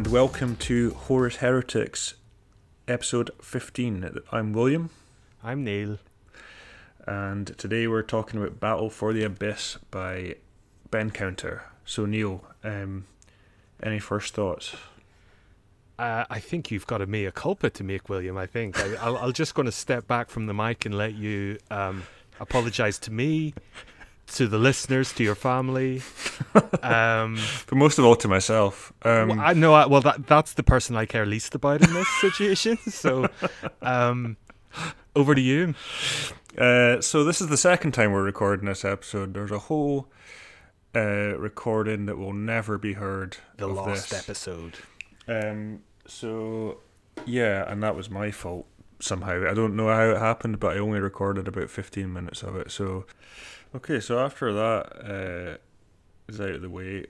And welcome to Horus Heretics, episode 15. I'm William, I'm Neil. and today we're talking about Battle for the Abyss by Ben Counter. So, Neil, um, any first thoughts? Uh, I think you've got a mea culpa to make, William. I think I, I'll, I'll just going to step back from the mic and let you um, apologize to me, to the listeners, to your family. Um, But most of all to myself. Um, well, I know. I, well, that that's the person I care least about in this situation. So, um, over to you. Uh, so this is the second time we're recording this episode. There's a whole uh, recording that will never be heard. The of lost this. episode. Um, so yeah, and that was my fault somehow. I don't know how it happened, but I only recorded about 15 minutes of it. So okay, so after that uh, is out of the way,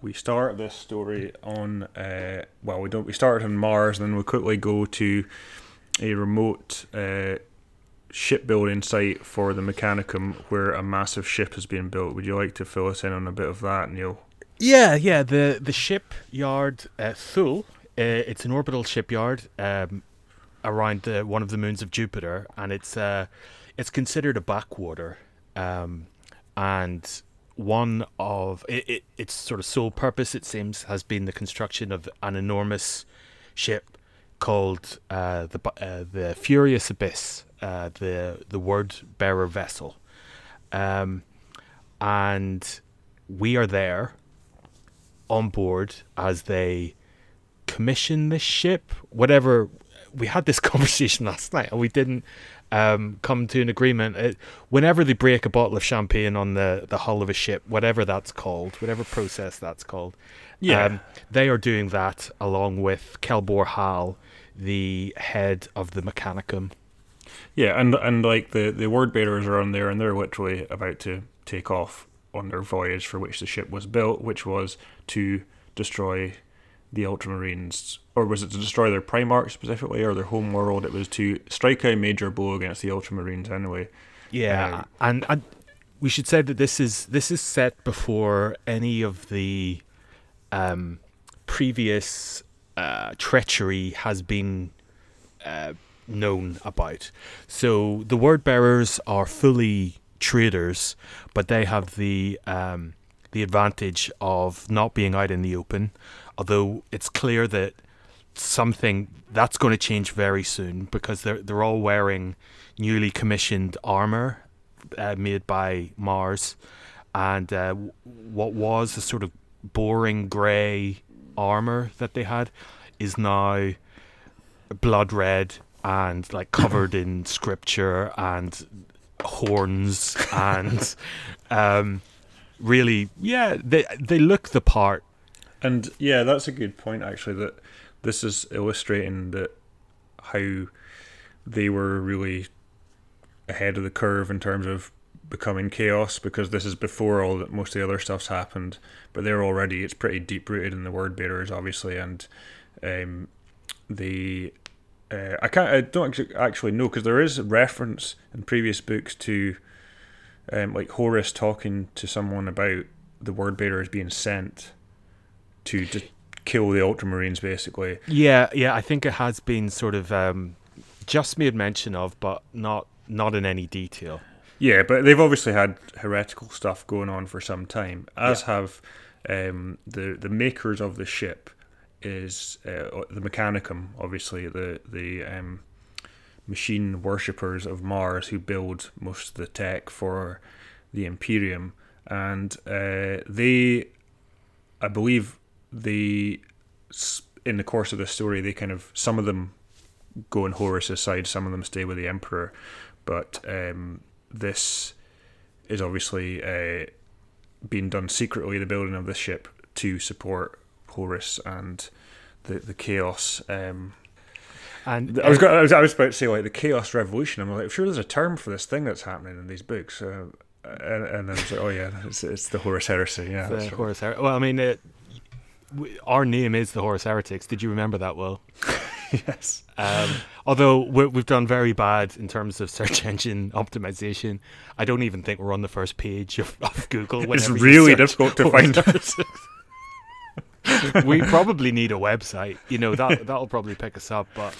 we start this story on uh, well, we don't. We started on Mars, and then we quickly go to a remote. Uh, Shipbuilding site for the Mechanicum, where a massive ship is being built. Would you like to fill us in on a bit of that, Neil? Yeah, yeah. The the shipyard uh, Thule. Uh, it's an orbital shipyard um, around uh, one of the moons of Jupiter, and it's uh, it's considered a backwater, um, and one of it, it, its sort of sole purpose, it seems, has been the construction of an enormous ship called uh, the uh, the Furious Abyss, uh, the the word bearer vessel, um, and we are there on board as they commission this ship. Whatever, we had this conversation last night and we didn't um, come to an agreement. It, whenever they break a bottle of champagne on the, the hull of a ship, whatever that's called, whatever process that's called, um, they are doing that along with Kelbor Hal, the head of the Mechanicum. Yeah, and and like the the word bearers are on there, and they're literally about to take off on their voyage for which the ship was built, which was to destroy the Ultramarines, or was it to destroy their Primarch specifically, or their home world? It was to strike a major blow against the Ultramarines anyway. Yeah, Um, and, and we should say that this is this is set before any of the um, previous uh, treachery has been uh, known about. So the word bearers are fully traders, but they have the um, the advantage of not being out in the open. Although it's clear that something that's going to change very soon because they're they're all wearing newly commissioned armor uh, made by Mars, and uh, what was a sort of boring grey armor that they had is now blood red and like covered in scripture and horns and um, really yeah they they look the part And yeah, that's a good point actually. That this is illustrating that how they were really ahead of the curve in terms of becoming chaos because this is before all that most of the other stuff's happened. But they're already it's pretty deep rooted in the word bearers, obviously, and um, the uh, I can't I don't actually know because there is reference in previous books to um, like Horus talking to someone about the word bearers being sent to just kill the ultramarines basically. Yeah yeah i think it has been sort of um, just made mention of but not not in any detail. Yeah but they've obviously had heretical stuff going on for some time as have um, the the makers of the ship is uh, the mechanicum obviously the the um, machine worshippers of mars who build most of the tech for the imperium. And uh, they i believe they in the course of the story they kind of some of them go on horus's side some of them stay with the emperor. But um, this is obviously uh, being done secretly the building of the ship to support horus and the the chaos um, and I was, going, I was I was about to say like the chaos revolution. I'm like, sure, there's a term for this thing that's happening in these books. Uh, and, and then it's like, oh yeah, it's, it's the Horus Heresy. Yeah, the. Horus Her- well i mean it, w- our name is the Horus Heretics. Did you remember that, Will? yes. Um, although we we've done very bad in terms of search engine optimization, I don't even think we're on the first page of, of Google. It's really difficult to find. Heretics. we probably need a website. You know that that'll probably pick us up. But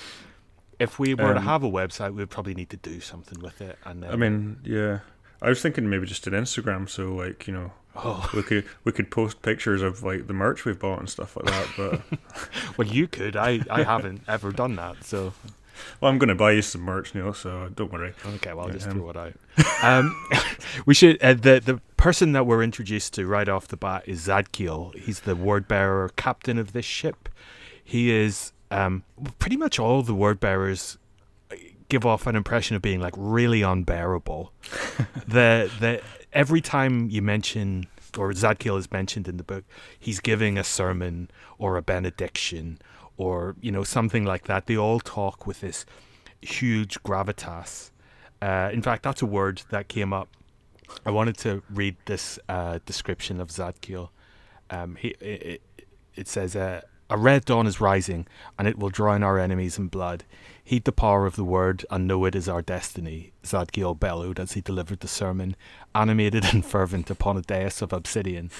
if we were to Um, have a website, we'd probably need to do something with it. And then, I mean, yeah. I was thinking maybe just an Instagram, so like you know, oh, we could we could post pictures of like the merch we've bought and stuff like that. But well, you could. I I haven't ever done that. So well, I'm gonna buy you some merch, Neil. So don't worry. okay, well, I'll just Um, throw it out. Um, we should. Uh, the the person that we're introduced to right off the bat is Zadkiel. He's the word bearer captain of this ship. He is um, pretty much all the word bearers give off an impression of being like really unbearable. the the every time you mention or Zadkiel is mentioned in the book, he's giving a sermon or a benediction or you know something like that. They all talk with this huge gravitas. Uh, in fact, that's a word that came up. I wanted to read this uh, description of Zadkiel. Um, he, it, it says, uh, A red dawn is rising, and it will drown our enemies in blood. Heed the power of the word, and know it is our destiny, Zadkiel bellowed as he delivered the sermon, animated and fervent upon a dais of obsidian.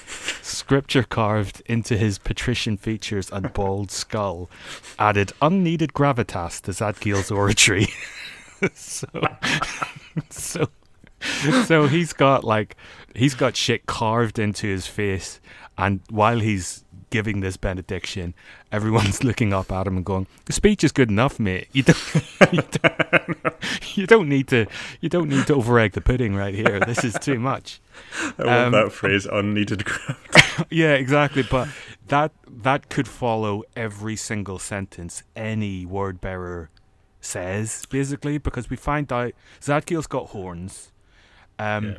Scripture carved into his patrician features and bald skull added unneeded gravitas to Zadkiel's oratory. so, so, so he's got like he's got shit carved into his face, and while he's giving this benediction, everyone's looking up at him and going, "The speech is good enough, mate. You don't, you don't, you don't need to, you don't need to over egg the pudding right here. This is too much." I love Um, that phrase, unneeded yeah, exactly. But that that could follow every single sentence any word bearer says, basically, because we find out Zadkiel's got horns. Um, yeah.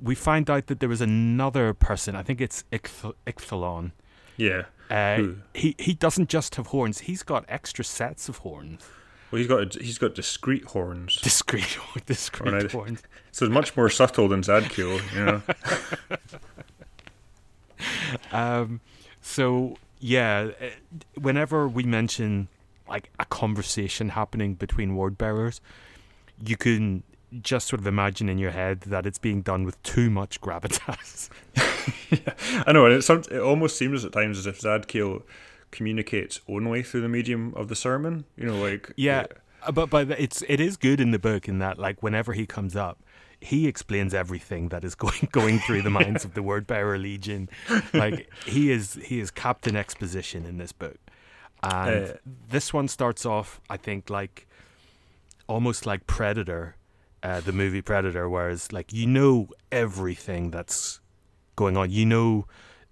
We find out that there was another person. I think it's Ichthalon. Yeah. Uh, he he doesn't just have horns; he's got extra sets of horns, Well, he's got he's got discreet horns, discreet, discreet Right. horns. so it's much more subtle than Zadkiel. You know. Um, so yeah, uh, whenever we mention like a conversation happening between word bearers, you can just sort of imagine in your head that it's being done with too much gravitas. I know, and it, some, it almost seems at times as if Zadkiel communicates only through the medium of the sermon. You know, like yeah, uh, but but it's it is good in the book in that like whenever he comes up. He explains everything that is going going through the minds of the word bearer legion. Like he is he is Captain Exposition in this book, and Uh, this one starts off, I think, like almost like Predator, uh, the movie Predator, whereas like you know everything that's going on. You know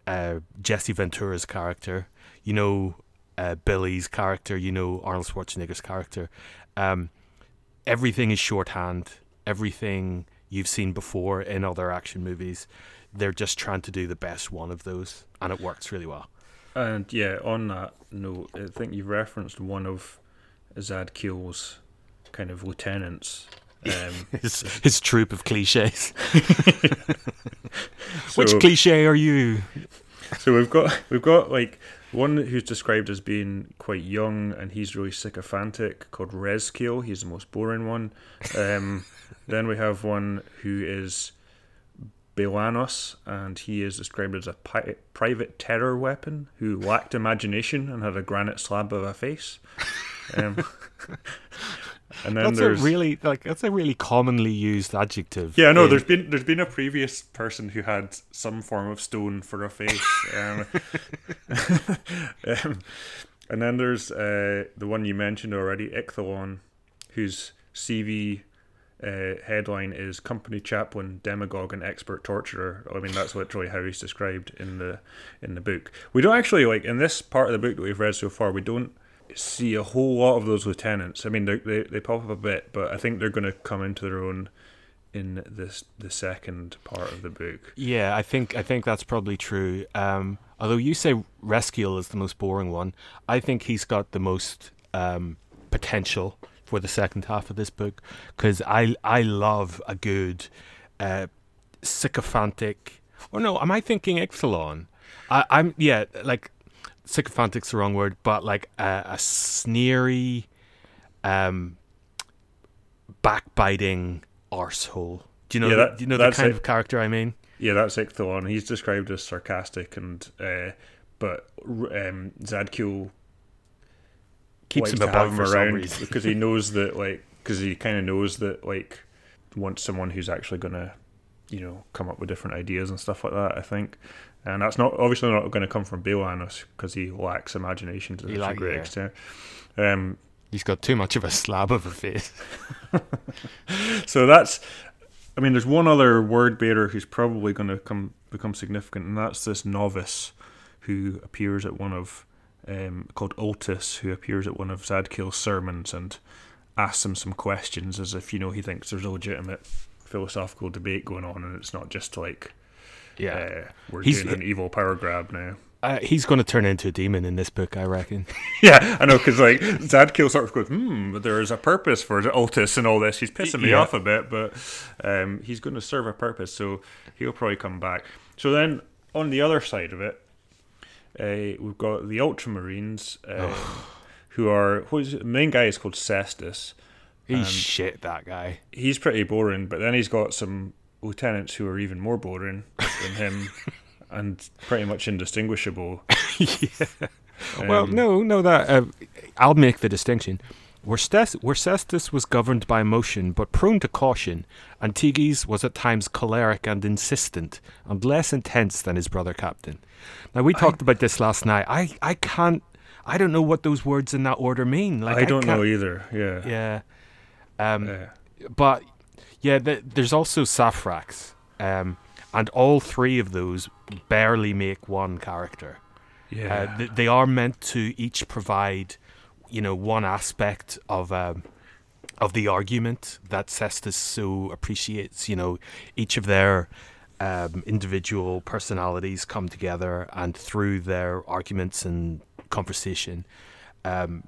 uh, Jesse Ventura's character. You know uh, Billy's character. You know Arnold Schwarzenegger's character. Um, everything is shorthand. Everything you've seen before in other action movies. They're just trying to do the best one of those, and it works really well. And yeah, on that note, I think you've referenced one of Zadkiel's kind of lieutenants. Um, His, his troop of cliches. Which so- cliche are you? So we've got we've got like one who's described as being quite young and he's really sycophantic called Rezkiel. He's the most boring one. Um, then we have one who is Baelanos and he is described as a pi- private terror weapon who lacked imagination and had a granite slab of a face. Um, and then That's a really like that's a really commonly used adjective. yeah, no. in- There's been there's been a previous person who had some form of stone for a face, um, um, and then there's uh, the one you mentioned already, Ichthalon, whose CV uh, headline is "Company Chaplain, Demagogue, and Expert Torturer." I mean, that's literally how he's described in the in the book. We don't actually like in this part of the book that we've read so far. We don't see a whole lot of those lieutenants. I mean, they they, pop up a bit, but I think they're going to come into their own in this the second part of the book. Yeah, I think I think that's probably true. Um, although you say Rezkiel is the most boring one, I think he's got the most um, potential for the second half of this book because I I love a good uh, sycophantic. Or no, am I thinking Ichthalon? I, I'm yeah, like sycophantic's the wrong word, but like a, a sneery, um, backbiting arsehole. Do you know? Yeah, that- do you know the kind it. of character I mean? Yeah, that's Ichthalon. He's described as sarcastic and uh, but um, Zadkiel Keeps him to about have him around because he knows that like because he kind of knows that like wants someone who's actually gonna you know come up with different ideas and stuff like that. I think. And that's not obviously not going to come from Baelanos because he lacks imagination to He such a great yeah. extent. Um, He's got too much of a slab of a face. So that's, I mean, there's one other word bearer who's probably going to come become significant, and that's this novice who appears at one of um, called Ultis, who appears at one of Zadkiel's sermons and asks him some questions as if you know he thinks there's a legitimate philosophical debate going on, and it's not just like Yeah. uh, we're He's- doing an evil power grab now. Uh, he's going to turn into a demon in this book, I reckon. Yeah, I know, because like Zadkiel sort of goes, hmm, but there is a purpose for Ultis and all this. He's pissing me Yeah. off a bit, but um, he's going to serve a purpose, so he'll probably come back. So then, on the other side of it, uh, we've got the Ultramarines, uh, who are what is it? the main guy is called Cestus. He's shit, that guy. He's pretty boring, but then he's got some lieutenants who are even more boring than him. And pretty much indistinguishable. well, Um, no, no, that uh, I'll make the distinction. Where, Stes- was governed by emotion but prone to caution, Antiges was at times choleric and insistent, and less intense than his brother captain. Now we talked about this last night. I, I can't, I don't know what those words in that order mean. Like I don't know either. Yeah. Yeah, um, Yeah. but yeah, th there's also Saphrax, um, and all three of those barely make one character. Yeah. Uh, th- they are meant to each provide, you know, one aspect of um, of the argument that Cestus so appreciates. You know, each of their um, individual personalities come together, and through their arguments and conversation, um,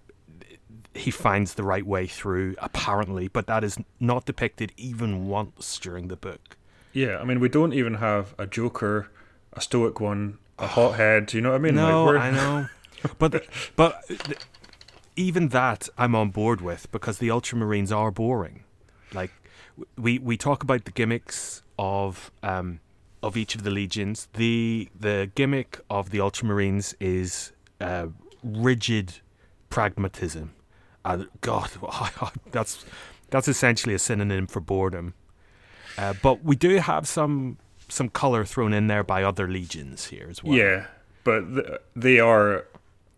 he finds the right way through. Apparently, but that is not depicted even once during the book. Yeah, I mean, we don't even have a Joker, a Stoic one, a hothead. You know what I mean? No, like, I know, but but th- even that I'm on board with because the Ultramarines are boring. Like we we talk about the gimmicks of um of each of the legions. The the gimmick of the Ultramarines is uh, rigid pragmatism. Uh, God, that's that's essentially a synonym for boredom. Uh, but we do have some some color thrown in there by other legions here as well. Yeah, but th- they are.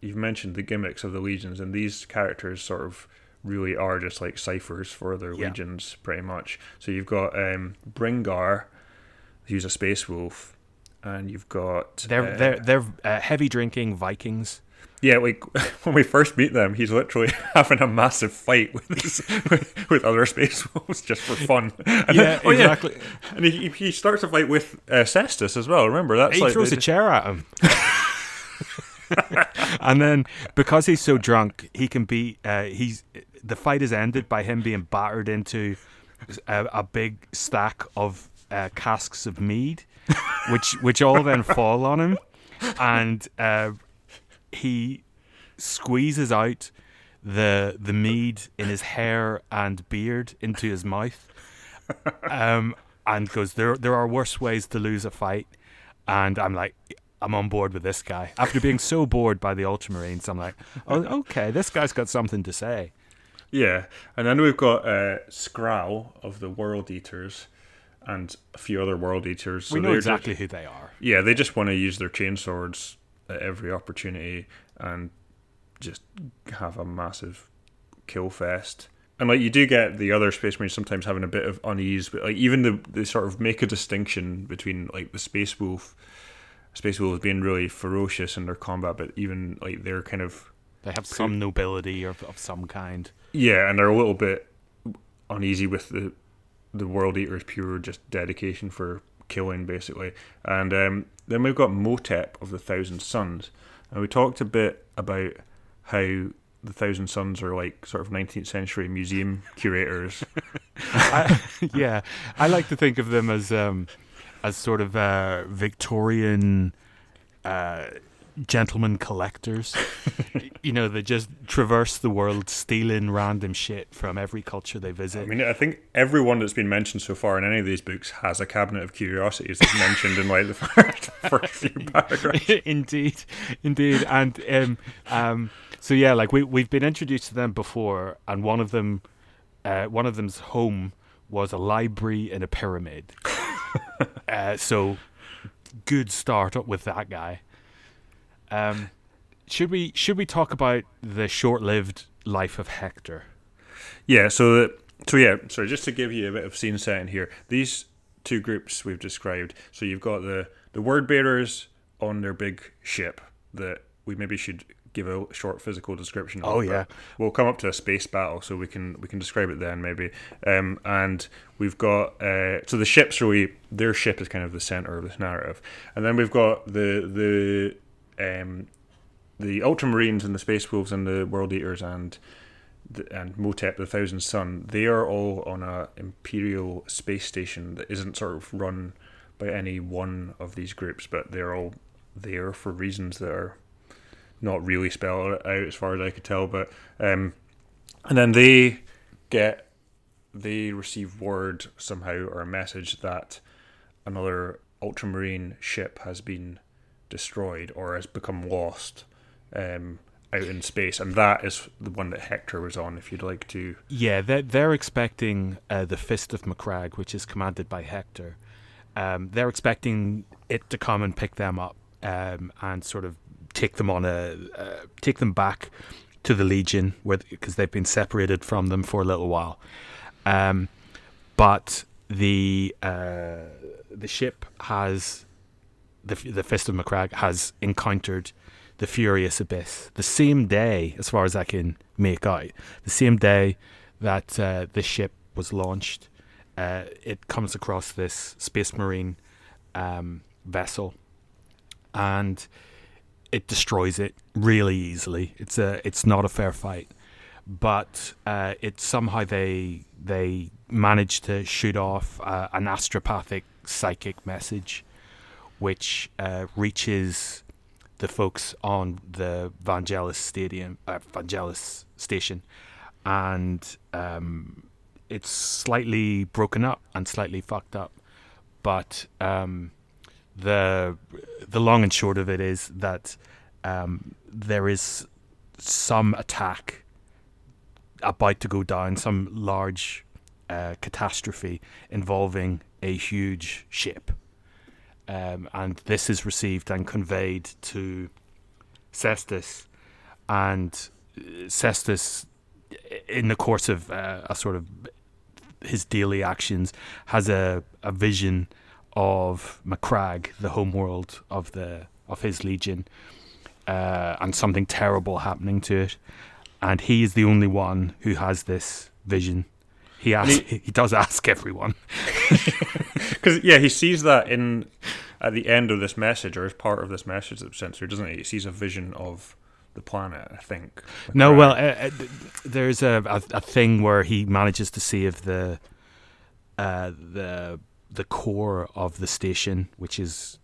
You've mentioned the gimmicks of the legions, and these characters sort of really are just like ciphers for their Yeah. legions, pretty much. So you've got um, Brynngar, who's a space wolf, and you've got They're uh, they're they're uh, heavy drinking Vikings. Yeah, like when we first meet them, he's literally having a massive fight with his, with, with other space wolves just for fun. And Yeah, oh, exactly. And he, he starts a fight with uh, Cestus as well. Remember that's He like throws a chair at him. and then because he's so drunk, he can be uh, he's the fight is ended by him being battered into a, a big stack of uh, casks of mead, which which all then fall on him, and uh, he squeezes out the the mead in his hair and beard into his mouth, um, and goes there. There are worse ways to lose a fight, and I'm like. I'm on board with this guy. After being so bored by the Ultramarines, I'm like, oh, okay, this guy's got something to say. Yeah, and then we've got uh, Skraal of the World Eaters, and a few other World Eaters. So we know exactly Just, who they are. yeah, they just want to use their chainswords at every opportunity and just have a massive kill fest. And like you do get the other Space Marines sometimes having a bit of unease, but like even the they sort of make a distinction between like the Space Wolf, Space Wolves being really ferocious in their combat, but even like they're kind of They have some nobility of, of some kind. yeah, and they're a little bit uneasy with the the World Eater's pure just dedication for killing, basically. And um, then we've got Mhotep of the Thousand Sons, and we talked a bit about how the Thousand Sons are like sort of 19th century museum curators. I, yeah, I like to think of them as um, as sort of uh, Victorian uh, gentlemen collectors. you know, they just traverse the world stealing random shit from every culture they visit. I mean, I think everyone that's been mentioned so far in any of these books has a cabinet of curiosities that's mentioned in like the first, first few paragraphs. indeed, indeed, and um, um, so yeah, like we we've been introduced to them before, and one of them, uh, one of them's home was a library in a pyramid. uh, so good start up with that guy. Um, should we should we talk about the short-lived life of Hector? Yeah. So that, so yeah. So just to give you a bit of scene setting here, these two groups we've described. So you've got the the word bearers on their big ship that we maybe should give a short physical description of. Oh yeah, we'll come up to a space battle, so we can we can describe it then maybe. Um, and we've got uh, so the ships really their ship is kind of the center of this narrative, and then we've got the the um, the Ultramarines and the Space Wolves and the World Eaters and and Mhotep the Thousand Son. They are all on a imperial space station that isn't sort of run by any one of these groups, but they're all there for reasons that are not really spelled out as far as I could tell. But um, and then they get they receive word somehow or a message that another ultramarine ship has been destroyed or has become lost um, out in space, and that is the one that Hector was on. If you'd like to, yeah, they're, they're expecting uh, the Fist of Macragge, which is commanded by Hector. Um, they're expecting it to come and pick them up um, and sort of take them on a uh, take them back to the Legion, where because they've been separated from them for a little while. Um, but the uh, the ship has the the Fist of Macragge has encountered the Furious Abyss the same day, as far as I can make out, the same day that uh, the ship was launched. Uh, it comes across this Space Marine um, vessel, and it destroys it really easily. It's a it's not a fair fight, but uh, it somehow they they manage to shoot off uh, an astropathic psychic message, which uh, reaches the folks on the Vangelis Stadium, uh, Vangelis station, and um, it's slightly broken up and slightly fucked up, but um, the the long and short of it is that um, there is some attack about to go down, some large uh, catastrophe involving a huge ship. Um, and this is received and conveyed to Cestus, and Cestus, in the course of uh, a sort of his daily actions, has a, a vision of Macragge, the homeworld of the of his legion, uh, and something terrible happening to it. And he is the only one who has this vision. He asks, he, he does ask everyone. Because yeah, he sees that in at the end of this message, or as part of this message that's sent through, doesn't he? He sees a vision of the planet. I think. No, well, uh, uh, there's a, a, a thing where he manages to see if the uh, the the core of the station, which is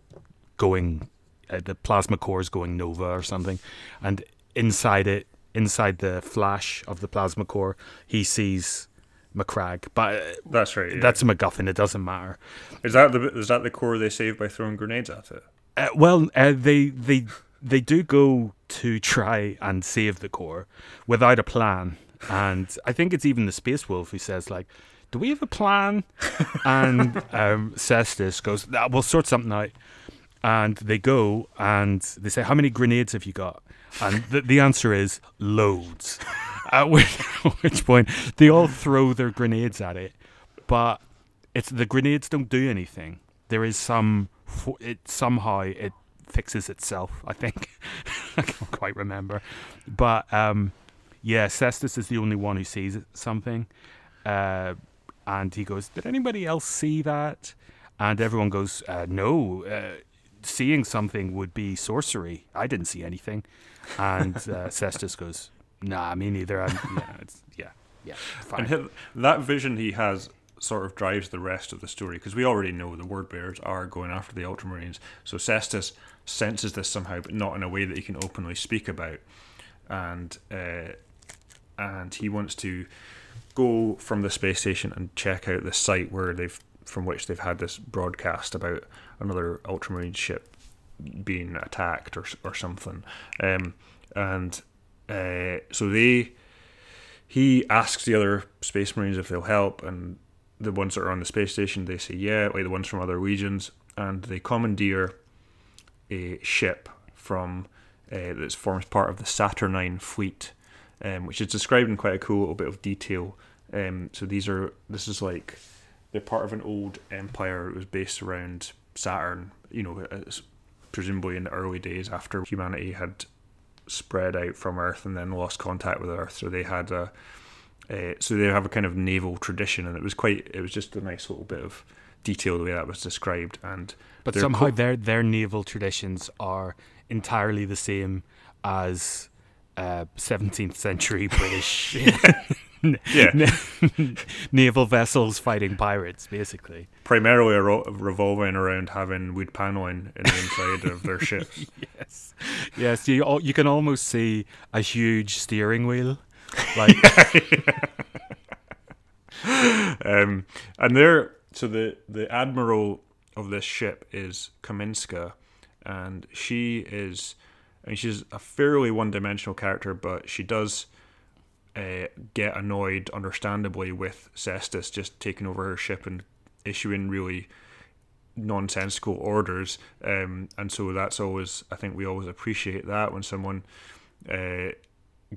going, uh, the plasma core is going nova or something, and inside it, inside the flash of the plasma core, he sees Macragge. But uh, that's right. Yeah. That's a MacGuffin. It doesn't matter. Is that the is that the core they save by throwing grenades at it? Uh, well, uh, they they they do go to try and save the core without a plan, and I think it's even the Space Wolf who says like, do we have a plan? and um, Cestus goes, we'll sort something out. And they go and they say, how many grenades have you got? And the, the answer is loads. at, which, which point they all throw their grenades at it, but it's the grenades don't do anything. There is some it somehow it fixes itself. I think I can't quite remember, but um, yeah, Cestus is the only one who sees something. Uh, and he goes, Did anybody else see that? And everyone goes, uh, No, uh, seeing something would be sorcery. I didn't see anything. And uh, Cestus goes, Nah, me neither. I'm, yeah, it's, yeah, yeah. Fine. And that vision he has sort of drives the rest of the story because we already know the word bearers are going after the Ultramarines. So Cestus senses this somehow, but not in a way that he can openly speak about, and uh, and he wants to go from the space station and check out the site where they've from which they've had this broadcast about another Ultramarine ship being attacked or or something. Um, and uh, so they he asks the other space marines if they'll help, and the ones that are on the space station they say yeah, like the ones from other regions, and they commandeer a ship from uh, that forms part of the Saturnine fleet, um, which is described in quite a cool little bit of detail. Um, so these are this is like they're part of an old empire. It was based around Saturn. You know, presumably in the early days after humanity had spread out from Earth and then lost contact with Earth. So they had a, a so they have a kind of naval tradition, and it was quite. It was just a nice little bit of detail the way that was described. And but somehow co- their their naval traditions are entirely the same as uh, seventeenth uh, century British. yeah, naval vessels fighting pirates, basically. Primarily ro- revolving around having wood paneling in the inside of their ships. Yes, yes. You you can almost see a huge steering wheel, like. um, and they're so the the admiral of this ship is Kaminska, and she is, I mean, she's a fairly one-dimensional character, but she does uh, get annoyed, understandably, with Cestus just taking over her ship and issuing really nonsensical orders. Um, and so that's always, I think we always appreciate that when someone uh,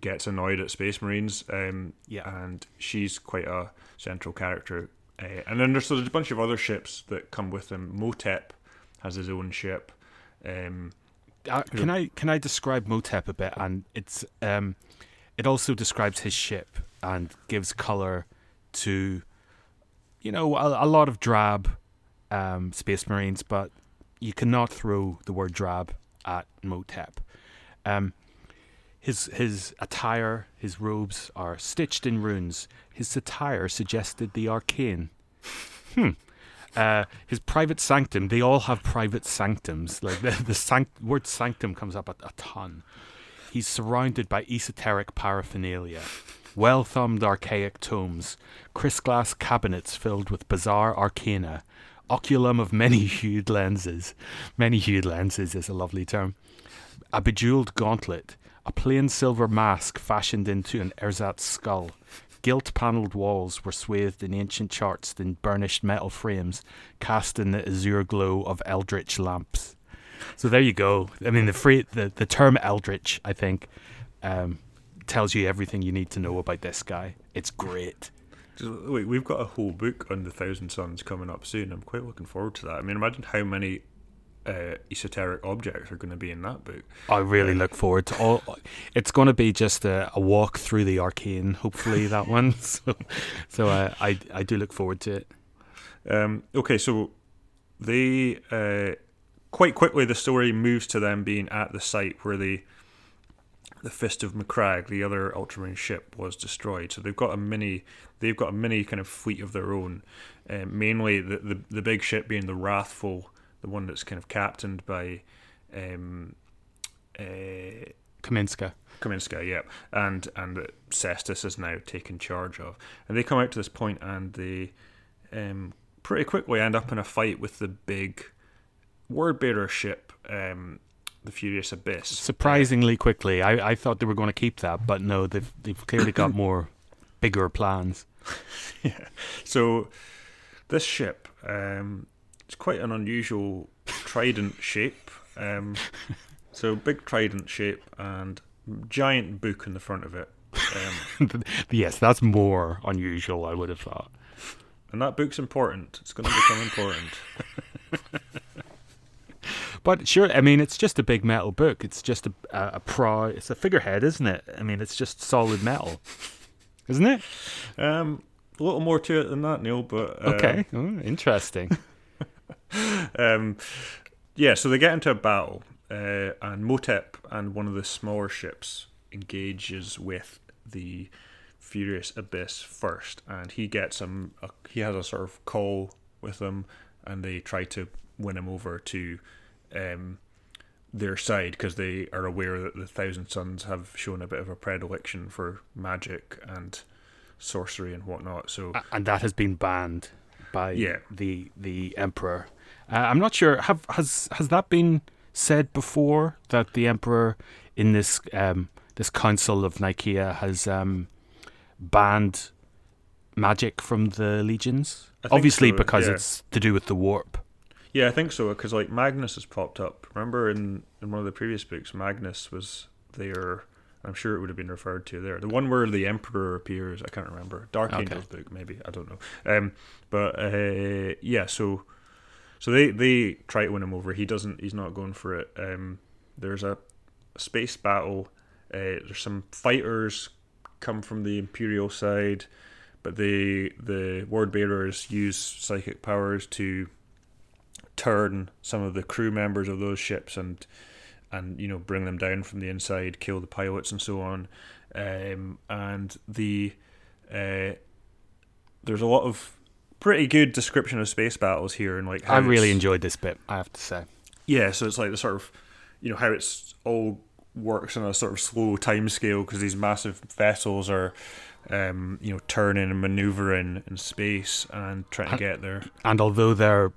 gets annoyed at Space Marines. Um, yeah. And she's quite a central character. Uh, and then there's, so there's a bunch of other ships that come with them. Mhotep has his own ship. Um, uh, can I can I describe Mhotep a bit? And it's um, it also describes his ship and gives color to, you know, a, a lot of drab um, Space Marines, but you cannot throw the word drab at Mhotep. Um, his his attire, his robes are stitched in runes. His attire suggested the arcane. Hmm. Uh, his private sanctum. They all have private sanctums. Like the the sanct- word sanctum comes up a, a ton. He's surrounded by esoteric paraphernalia, well thumbed archaic tomes, crystal cabinets filled with bizarre arcana, oculum of many hued lenses. Many hued lenses is a lovely term. A bejeweled gauntlet, a plain silver mask fashioned into an ersatz skull. Gilt panelled walls were swathed in ancient charts in burnished metal frames, cast in the azure glow of eldritch lamps. So there you go. I mean, the free the, the term Eldritch, I think, um, tells you everything you need to know about this guy. It's great. Wait, we've got a whole book on the Thousand Sons coming up soon. I'm quite looking forward to that. I mean, imagine how many uh, esoteric objects are going to be in that book. I really um, look forward to all. It's going to be just a, a walk through the arcane. Hopefully, that one. So, so uh, I I do look forward to it. Um, okay, so they uh, quite quickly the story moves to them being at the site where the the Fist of Macragge, the other Ultramarine ship, was destroyed. So they've got a mini, they've got a mini kind of fleet of their own. Um, mainly the, the the big ship being the Wrathful, the one that's kind of captained by um, uh, Kaminska. Kaminska, yeah, and and that Cestus has now taken charge of. And they come out to this point and they um, pretty quickly end up in a fight with the big word bearer ship, um, the Furious Abyss. Surprisingly quickly, I, I thought they were going to keep that, but no, they've they've clearly got more bigger plans. yeah. So this ship, um, it's quite an unusual trident shape. Um, so big trident shape and giant book in the front of it. Um, yes, that's more unusual. I would have thought. And that book's important. It's going to become important. But sure, I mean, it's just a big metal book. It's just a a, a pro. It's a figurehead, isn't it? I mean, it's just solid metal, isn't it? Um, a little more to it than that, Neil. But uh, okay, oh, interesting. um, yeah, so they get into a battle, uh, and Mhotep and one of the smaller ships engages with the Furious Abyss first, and he gets him. A, he has a sort of call with them, and they try to win him over to um, their side because they are aware that the Thousand Sons have shown a bit of a predilection for magic and sorcery and whatnot. So and that has been banned by Yeah. the the emperor. Uh, I'm not sure. Have has has that been said before that the emperor in this um, this council of Nikaea has um, banned magic from the legions? Obviously, so, because yeah. it's to do with the warp. Yeah, I think so. Because like Magnus has popped up. Remember in in one of the previous books, Magnus was there. I'm sure it would have been referred to there. The one where the Emperor appears, I can't remember. Dark Okay. Angel's book, maybe. I don't know. Um, but uh, yeah, so so they they try to win him over. He doesn't. He's not going for it. Um, there's a, a space battle. Uh, there's some fighters come from the Imperial side, but the the word bearers use psychic powers to turn some of the crew members of those ships and and you know bring them down from the inside, kill the pilots and so on. Um, and the uh, there's a lot of pretty good description of space battles here and like how I really enjoyed this bit. I have to say. yeah, so it's like the sort of, you know, how it's all works on a sort of slow time scale because these massive vessels are, um, you know, turning and maneuvering in space and trying to get there. And although they're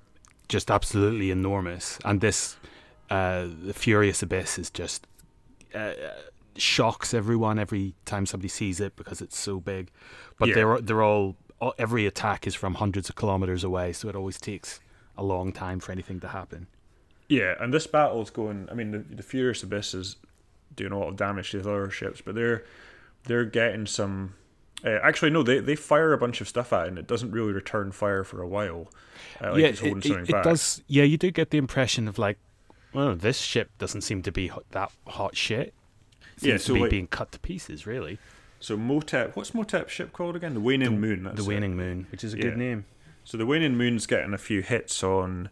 just absolutely enormous, and this, uh, the Furious Abyss is just uh, shocks everyone every time somebody sees it because it's so big. But Yeah. they're they're all, every attack is from hundreds of kilometers away, so it always takes a long time for anything to happen. Yeah, and this battle's going. I mean, the, the Furious Abyss is doing a lot of damage to the other ships, but they're they're getting some. Uh, actually, no, they they fire a bunch of stuff at it, and it doesn't really return fire for a while. Uh, like yeah, it, it, it does. Yeah, you do get the impression of like, well, this ship doesn't seem to be hot, that hot shit. Seems Yeah, to so, be like- being cut to pieces, really. So Mhotep, what's Mhotep's ship called again? The Waning Moon. That's the it. Waning Moon, which is a Yeah. good name. So the Waning Moon's getting a few hits on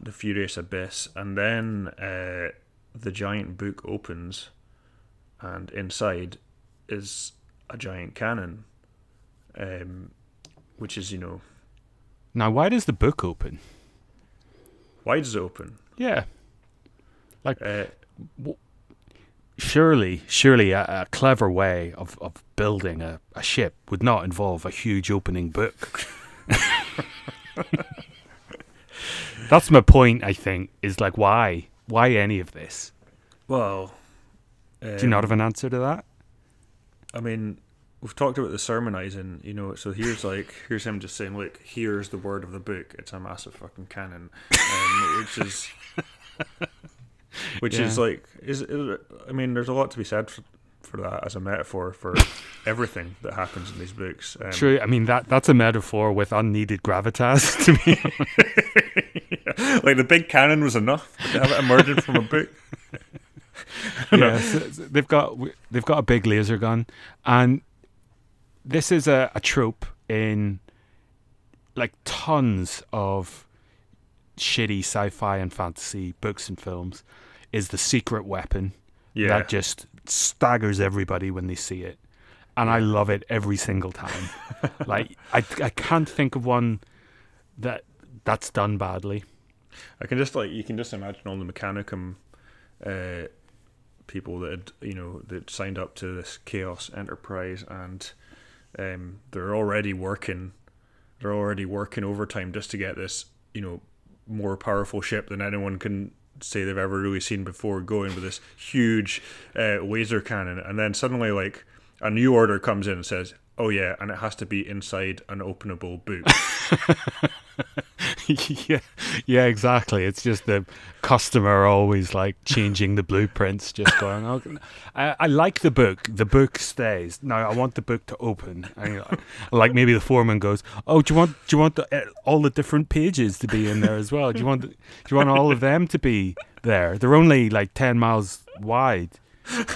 the Furious Abyss, and then uh, the giant book opens, and inside is a giant cannon, um, which is you know Now, why does the book open? why does it open? Yeah, Uh, surely, surely a, a clever way of, of building a, a ship would not involve a huge opening book. That's my point. I think is like why why any of this? well, Do you not um, have an answer to that? I mean, we've talked about the sermonizing, you know. So here's like here's him just saying, "Look, here's the word of the book. It's a massive fucking cannon," um, which is which is like is, is I mean, there's a lot to be said for, for that as a metaphor for everything that happens in these books. Um, True. I mean that that's a metaphor with unneeded gravitas to me. like the big cannon was enough to have it emerging from a book. yeah, so- they've got they've got a big laser gun, and this is a, a trope in like tons of shitty sci-fi and fantasy books and films. Is the secret weapon Yeah, that just staggers everybody when they see it, and I love it every single time. like I I can't think of one that that's done badly. I can just like you can just imagine all the Mechanicum uh, people that had you know that signed up to this Chaos Enterprise and um, they're already working they're already working overtime just to get this you know more powerful ship than anyone can say they've ever really seen before going with this huge uh, laser cannon. And then suddenly like a new order comes in and says oh yeah and it has to be inside an openable boot yeah, yeah, exactly. It's just the customer always like changing the blueprints, just going. Oh, I, I like the book. The book stays. Now I want the book to open. And, like maybe the foreman goes, "Oh, do you want do you want the, eh, all the different pages to be in there as well? Do you want do you want all of them to be there? They're only like ten miles wide,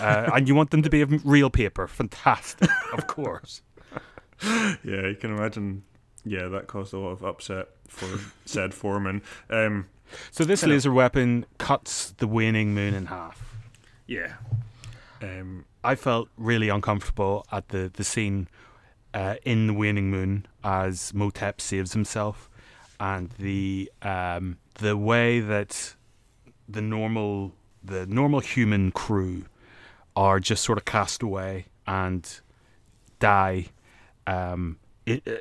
uh, and you want them to be of real paper. Fantastic, of course." Yeah, you can imagine. Yeah, that caused a lot of upset for said foreman. Um, So this laser weapon cuts the waning moon in half. yeah. Um, I felt really uncomfortable at the, the scene uh, in the waning moon as Mhotep saves himself, and the um, the way that the normal the normal human crew are just sort of cast away and die, um, it, uh,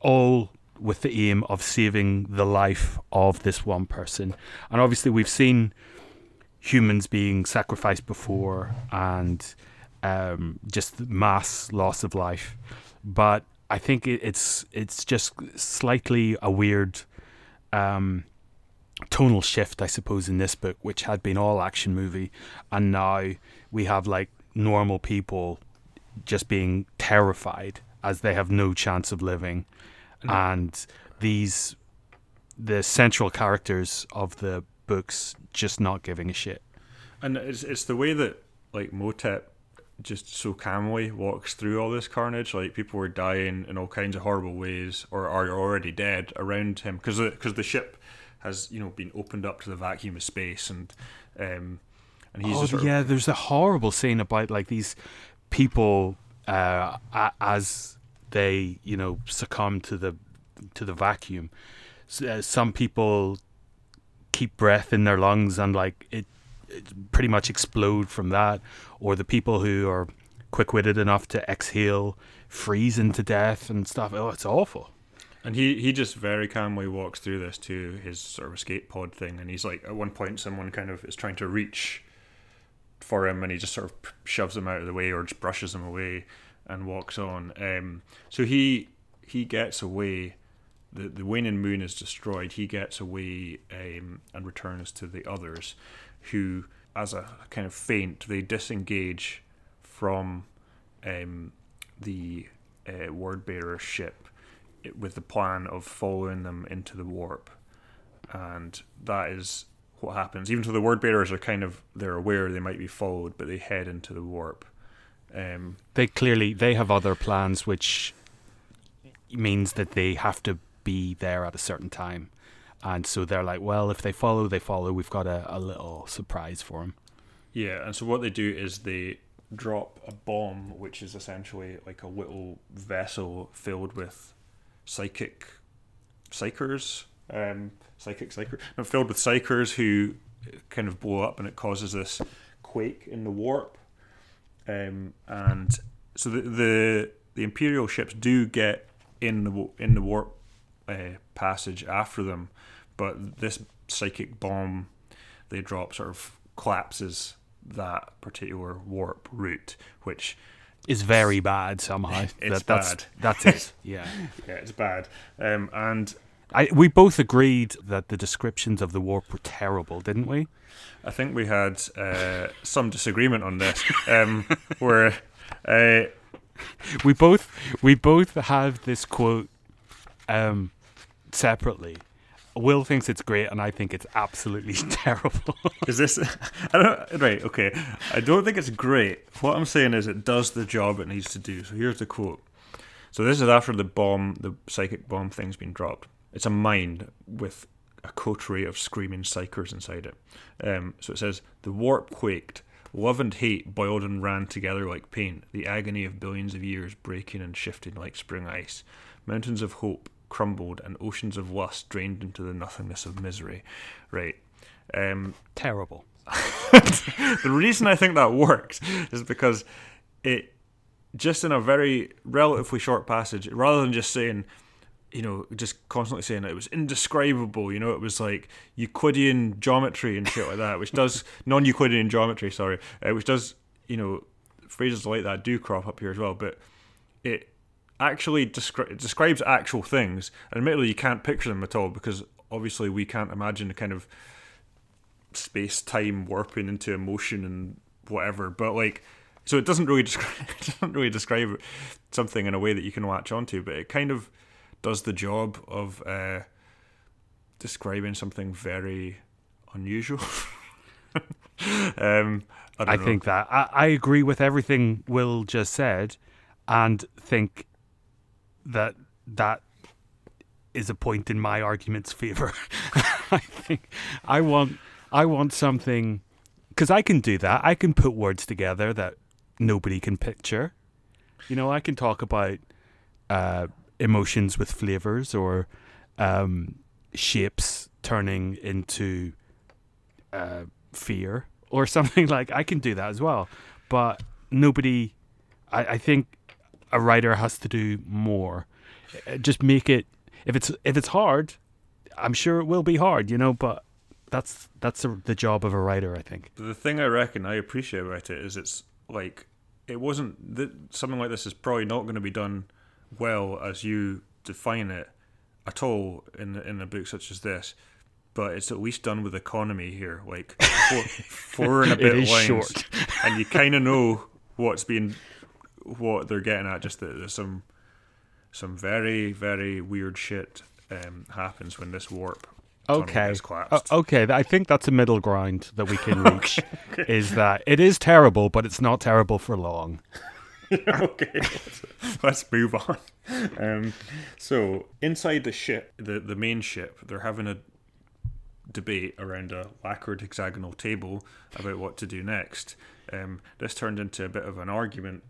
all with the aim of saving the life of this one person. And obviously, we've seen humans being sacrificed before and um, just mass loss of life. But I think it's it's just slightly a weird um, tonal shift, I suppose, in this book, which had been all action movie, and now we have like normal people just being terrified as they have no chance of living. And these the central characters of the books just not giving a shit. And it's it's the way that like Mhotep just so calmly walks through all this carnage. Like people were dying in all kinds of horrible ways, or are already dead around him because because the, the ship has you know been opened up to the vacuum of space and um and he's oh yeah. Of, there's a horrible scene about like these people uh, as they you know succumb to the to the vacuum. Uh, some people keep breath in their lungs and like it pretty much explode from that, or the people who are quick witted enough to exhale, freeze into death and stuff. Oh, it's awful. And he, he just very calmly walks through this to his sort of escape pod thing, and he's like, at one point, someone kind of is trying to reach for him, and he just sort of shoves them out of the way or just brushes them away and walks on. Um, so he he gets away. The the waning moon is destroyed. He gets away um, and returns to the others who, as a kind of feint, they disengage from um, the uh, word bearer ship with the plan of following them into the warp. And that is what happens. Even though the word bearers are kind of they're aware they might be followed, but they head into the warp. Um, they clearly they have other plans, which means that they have to be there at a certain time and so they're like, well, if they follow, they follow. We've got a, a little surprise for them. Yeah, and so what they do is they drop a bomb, which is essentially like a little vessel filled with psychic psykers, um, psychic psykers, no, filled with psykers who kind of blow up, and it causes this quake in the warp. Um, and so the, the the imperial ships do get in the in the warp uh, passage after them, but this psychic bomb they drop sort of collapses that particular warp route, which is very bad somehow. It's that, that's, bad. That's it. Yeah, yeah, it's bad. Um, and I, we both agreed that the descriptions of the warp were terrible, didn't we? I think we had uh, some disagreement on this, um, where uh, we both we both have this quote um, separately Will thinks it's great, and I think it's absolutely terrible. is this? I don't. Right. Okay. I don't think it's great. What I'm saying is it does the job it needs to do. So here's the quote. So this is after the bomb, the psychic bomb thing's been dropped. It's a mind with a coterie of screaming psykers inside it. Um, so it says the warp quaked. Love and hate boiled and ran together like paint, the agony of billions of years breaking and shifting like spring ice. Mountains of hope crumbled and oceans of lust drained into the nothingness of misery. Right. Um, Terrible. the reason I think that works is because it just in a very relatively short passage, rather than just saying, you know, just constantly saying it was indescribable, you know, it was like Euclidean geometry and shit like that, which does non Euclidean geometry, sorry, uh, which does, you know, phrases like that do crop up here as well, but it actually descri- describes actual things. And admittedly, you can't picture them at all because obviously we can't imagine the kind of space time warping into emotion and whatever. But like, so it doesn't really describe doesn't really describe something in a way that you can latch onto, but it kind of does the job of uh, describing something very unusual. um, I, I think that I, I agree with everything Will just said, and think that that is a point in my argument's favor. I think I want I want something because I can do that. I can put words together that nobody can picture, You know, I can talk about uh, emotions with flavors or um, shapes turning into uh, fear or something like. I can do that as well, but nobody. I, I think a writer has to do more. Uh, Just make it. If it's if it's hard, I'm sure it will be hard. You know, but that's that's the the job of a writer. I think. The thing I reckon I appreciate about it is it's like it wasn't that something like this is probably not going to be done well as you define it at all in in a book such as this. But it's at least done with economy here, like four, four and a bit lines, short. and you kind of know what's being what they're getting at. Just that there's some some very very weird shit um, happens when this warp Okay. is Uh, okay, I think that's a middle ground that we can reach. Is that it is terrible, but it's not terrible for long. okay, let's, let's move on. Um, so inside the ship, the the main ship, they're having a debate around a lacquered hexagonal table about what to do next. Um, this turned into a bit of an argument,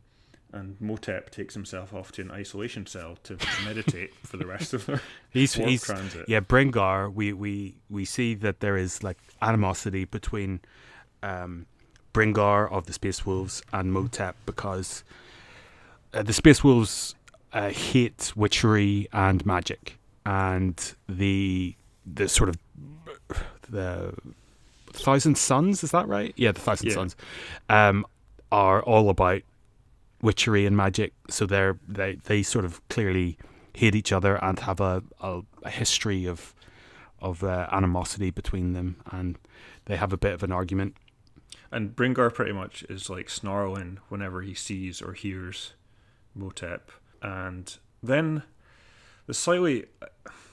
and Mhotep takes himself off to an isolation cell to meditate for the rest of the He's warp he's transit. yeah, Brynngar. We we we see that there is like animosity between um, Brynngar of the Space Wolves and Mhotep because uh, the Space Wolves uh, hate witchery and magic, and the the sort of the Thousand Sons is that right? Yeah, the Thousand Yeah. Sons um, are all about witchery and magic. So they're they they sort of clearly hate each other and have a a, a history of of uh, animosity between them, and they have a bit of an argument. And Brynngar pretty much is like snarling whenever he sees or hears Mhotep. And then the slightly.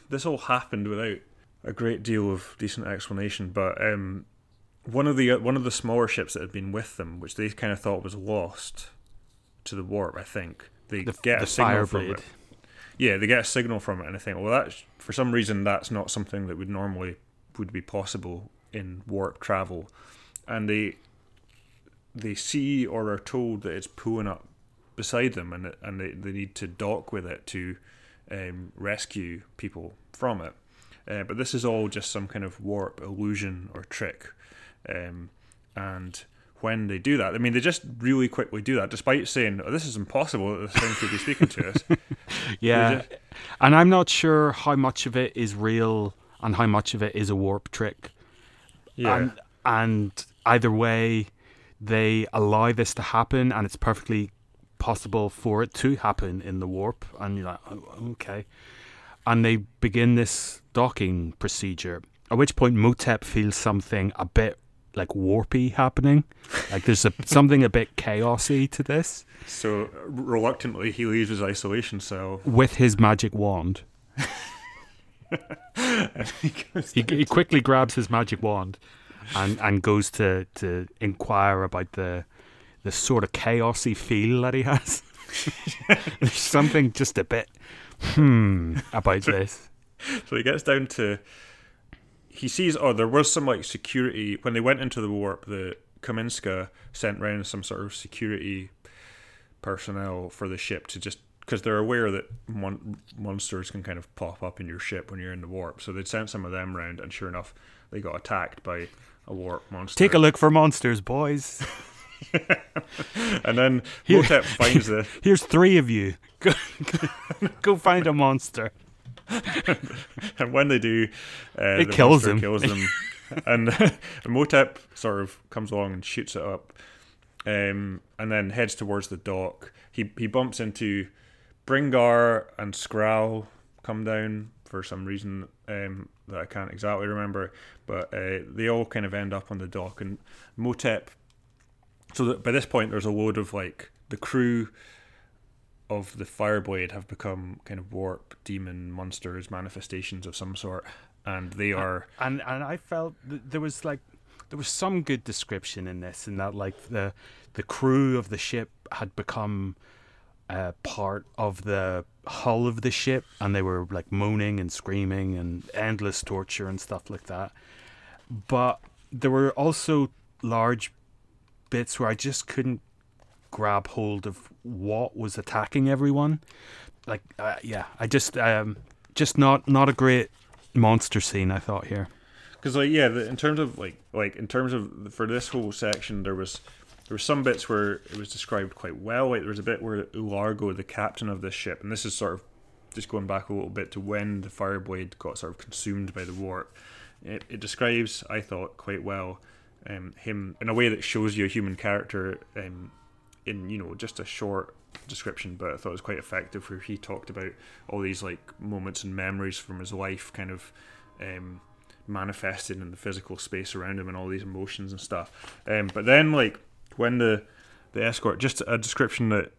This all happened without a great deal of decent explanation, but um, one of the one of the smaller ships that had been with them, which they kind of thought was lost to the warp, I think they The, get the a signal from it. Yeah, they get a signal from it, and I think, well, that's for some reason that's not something that would normally would be possible in warp travel, and they they see or are told that it's pulling up beside them, and and they, they need to dock with it to um, rescue people from it. Uh, but this is all just some kind of warp illusion or trick, um, and when they do that, I mean, they just really quickly do that, despite saying, "Oh, this is impossible that this thing could be speaking to us." Yeah, just- and I'm not sure how much of it is real and how much of it is a warp trick. Yeah. And, and either way, they allow this to happen, and it's perfectly possible for it to happen in the warp. And you're like, oh, okay. And they begin this docking procedure, at which point Mhotep feels something a bit like warpy happening. Like there's a, something a bit chaosy to this So reluctantly, he leaves his isolation cell. with his magic wand. and he He, he quickly grabs his magic wand and, and goes to, to inquire about the the sort of chaosy feel that he has. There's something just a bit hmm about this. So he gets down to. He sees, oh, there was some like security when they went into the warp. The Kaminska sent round some sort of security personnel for the ship to just because they're aware that mon- monsters can kind of pop up in your ship when you're in the warp. So they'd sent some of them round, and sure enough, they got attacked by a warp monster. Take a look for monsters, boys. and then Here- Mhotep finds the Here's three of you. Go, go find a monster. and when they do, uh, It the kills him. Kills them, and Mhotep sort of comes along and shoots it up, um, and then heads towards the dock. He he bumps into Brynngar and Skraal come down for some reason um, that I can't exactly remember, but uh, they all kind of end up on the dock, and Mhotep. So by this point, there's a load of like the crew of the Fireblade have become kind of warp demon monsters, manifestations of some sort, and they are and and I felt th- there was like there was some good description in this, in that like the the crew of the ship had become uh, part of the hull of the ship, and they were like moaning and screaming and endless torture and stuff like that. But there were also large bits where I just couldn't grab hold of what was attacking everyone. Like, uh, yeah, I just, um, just not not a great monster scene. I thought here. Because like yeah, the, in terms of like like in terms of for this whole section, there was there were some bits where it was described quite well. Like there was a bit where Ulargo, the captain of this ship, and this is sort of just going back a little bit to when the Fireblade got sort of consumed by the warp. It, it describes, I thought, quite well um, him in a way that shows you a human character um, in you know just a short description, but I thought it was quite effective where he talked about all these like moments and memories from his life, kind of um, manifested in the physical space around him and all these emotions and stuff. Um, but then like when the the escort, just a description that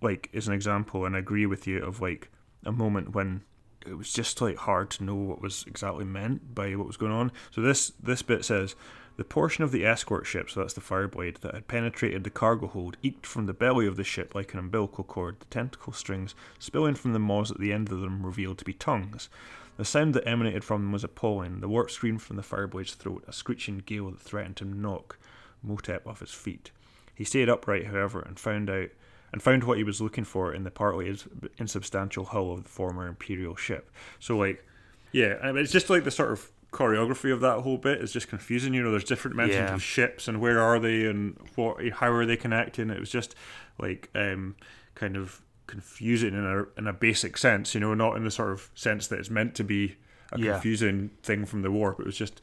like is an example, and I agree with you of like a moment when it was just like hard to know what was exactly meant by what was going on. So this this bit says the portion of the escort ship, so that's the Fireblade, that had penetrated the cargo hold eked from the belly of the ship like an umbilical cord, the tentacle strings spilling from the maws at the end of them revealed to be tongues. The sound that emanated from them was appalling. The warp screamed from the Fireblade's throat, a screeching gale that threatened to knock Mhotep off his feet. He stayed upright, however, and found out and found what he was looking for in the partly insubstantial hull of the former Imperial ship. So, like, yeah, I mean, it's just like the sort of choreography of that whole bit is just confusing. You know, there's different mentions yeah. of ships and where are they and what, how are they connecting. It was just like um, kind of confusing in a in a basic sense. You know, not in the sort of sense that it's meant to be a yeah. confusing thing from the warp. It was just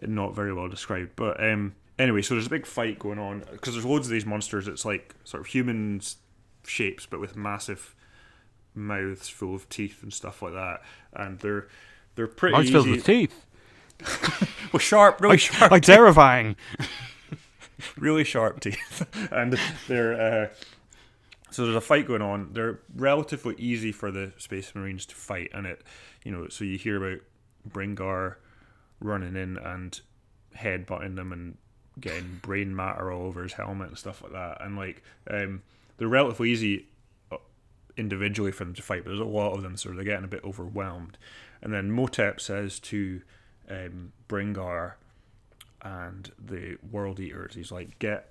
not very well described. But um, anyway, so there's a big fight going on because there's loads of these monsters. It's like sort of humans shapes, but with massive mouths full of teeth and stuff like that, and they're they're pretty mouths filled with teeth. Well, sharp, really like, sharp, like terrifying. really sharp teeth, and they're. Uh, so there's a fight going on. They're relatively easy for the Space Marines to fight, and it, you know, so you hear about Brynngar running in and headbutting them and getting brain matter all over his helmet and stuff like that, and like um, they're relatively easy uh, individually for them to fight, but there's a lot of them, so they're getting a bit overwhelmed. And then Mhotep says to um, Brynngar and the World Eaters. He's like, get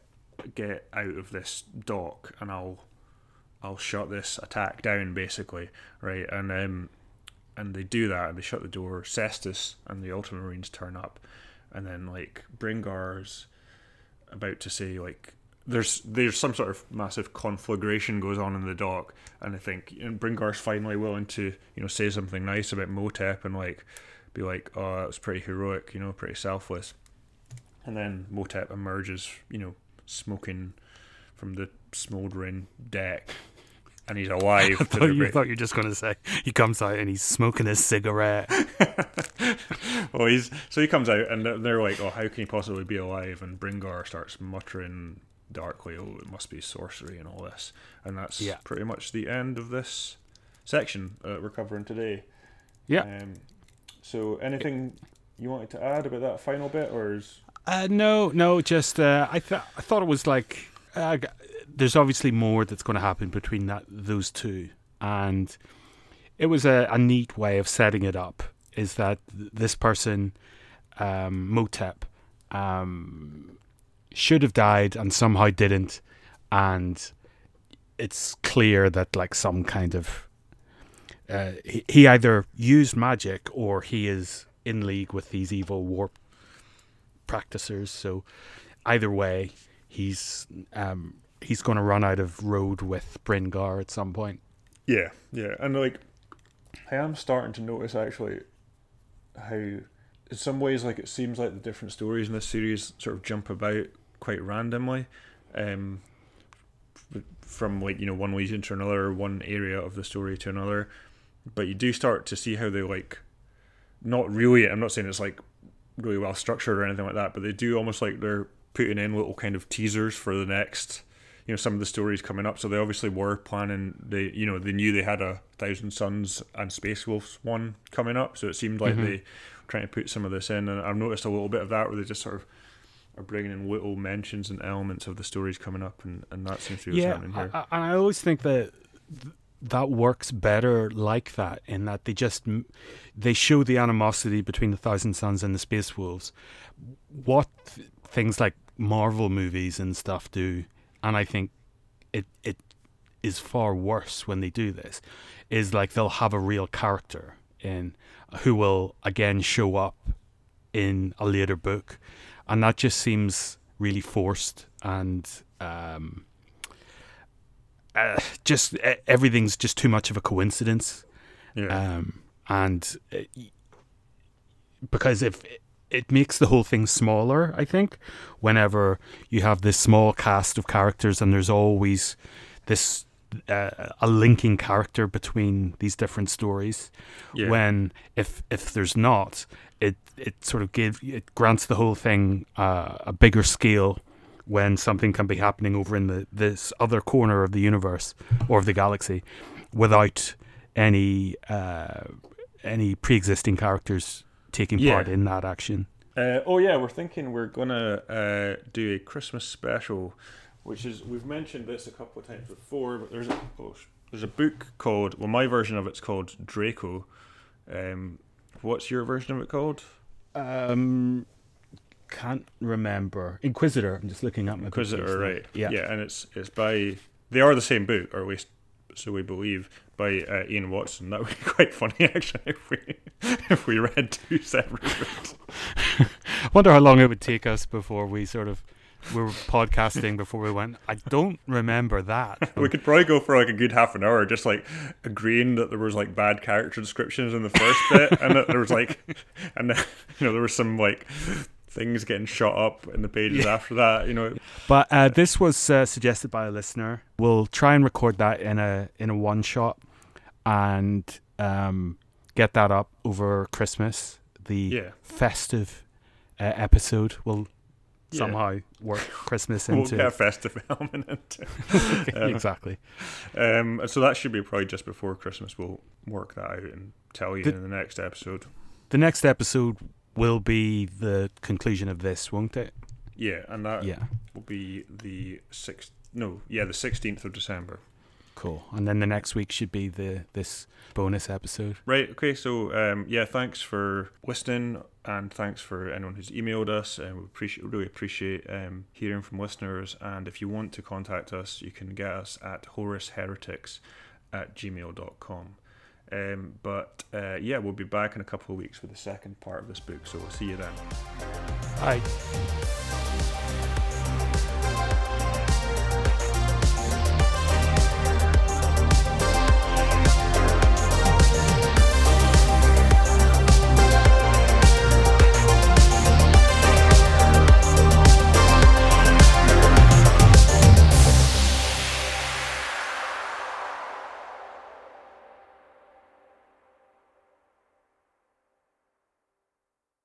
get out of this dock, and I'll I'll shut this attack down, basically, right? And um, and they do that, and they shut the door. Cestus and the Ultramarines turn up, and then like Brynngar's about to say like there's there's some sort of massive conflagration goes on in the dock, and I think and Brynngar's finally willing to you know say something nice about Mhotep and like be like, oh, that was pretty heroic, you know, pretty selfless. And then Mhotep emerges, you know, smoking from the smouldering deck. And he's alive. I thought, you, thought you were just going to say he comes out and he's smoking a cigarette. well, he's so he comes out and they're like, "Oh, how can he possibly be alive?" And Brynngar starts muttering darkly, "Oh, it must be sorcery and all this." And that's yeah. pretty much the end of this section uh, we're covering today. Yeah. Um, so, anything you wanted to add about that final bit, or is... Uh, no, no. Just uh, I thought I thought it was like uh, there's obviously more that's going to happen between that those two, and it was a, a neat way of setting it up. Is that this person, um, Mhotep, um, should have died and somehow didn't, and it's clear that like some kind of uh, he, he either used magic or he is in league with these evil warp practitioners. So either way, he's um, he's going to run out of road with Brynngar at some point. Yeah, yeah, and like I am starting to notice actually how in some ways like it seems like the different stories in this series sort of jump about quite randomly. Um, from like you know one region to another, one area of the story to another but you do start to see how they like not really i'm not saying it's like really well structured or anything like that but they do almost like they're putting in little kind of teasers for the next you know some of the stories coming up. So they obviously were planning they you know they knew they had a thousand sons and space wolves one coming up. So it seemed like mm-hmm. they were trying to put some of this in. And i've noticed a little bit of that where they just sort of are bringing in little mentions and elements of the stories coming up and, and that seems to be yeah, happening here. I, I always think that that works better like that in that they just they show the animosity between the Thousand Sons and the Space Wolves. What things like Marvel movies and stuff do, and I think it it is far worse when they do this. Is like they'll have a real character in who will again show up in a later book, and that just seems really forced and um, uh, just everything's just too much of a coincidence. Yeah. Um, and uh, because if it makes the whole thing smaller, I think, whenever you have this small cast of characters and there's always this uh, a linking character between these different stories. Yeah. When if if there's not, it it sort of gives it grants the whole thing uh, a bigger scale when something can be happening over in the this other corner of the universe or of the galaxy without any uh, any pre-existing characters taking Yeah. part in that action. Uh, oh yeah, we're thinking we're gonna uh, do a Christmas special, which is we've mentioned this a couple of times before. But there's a oh, there's a book called well, my version of it's called Draco. Um, what's your version of it called? Um, can't remember. Inquisitor. I'm just looking at my Inquisitor, bookcase right? Yeah. yeah, and it's it's by they are the same book, or at least so we believe, by uh, Ian Watson. That would be quite funny actually if we if we read two separate books. I wonder how long it would take us before we sort of we were podcasting before we went. I don't remember that. We could probably go for like a good half an hour, just like agreeing that there was like bad character descriptions in the first bit, and that there was like, and then, you know there was some like things getting shot up in the pages after that. You know, But uh, this was uh, suggested by a listener. We'll try and record that in a in a one shot and um, get that up over Christmas. The Yeah. festive uh, episode will Yeah. somehow work Christmas we'll into get a festive element into. it. exactly. Um, so that should be probably just before Christmas. We'll work that out and tell you The- in the next episode. The next episode will be the conclusion of this, won't it? Yeah, and that Yeah. will be the sixth. No, yeah, the sixteenth of December. Cool. And then the next week should be the this bonus episode. Right. Okay. So, um, yeah, thanks for listening, and thanks for anyone who's emailed us. And we appreciate, really appreciate um, hearing from listeners. And if you want to contact us, you can get us at horusheretics at gmail.com. Um, but uh, yeah, we'll be back in a couple of weeks with the second part of this book. So we'll see you then. Bye.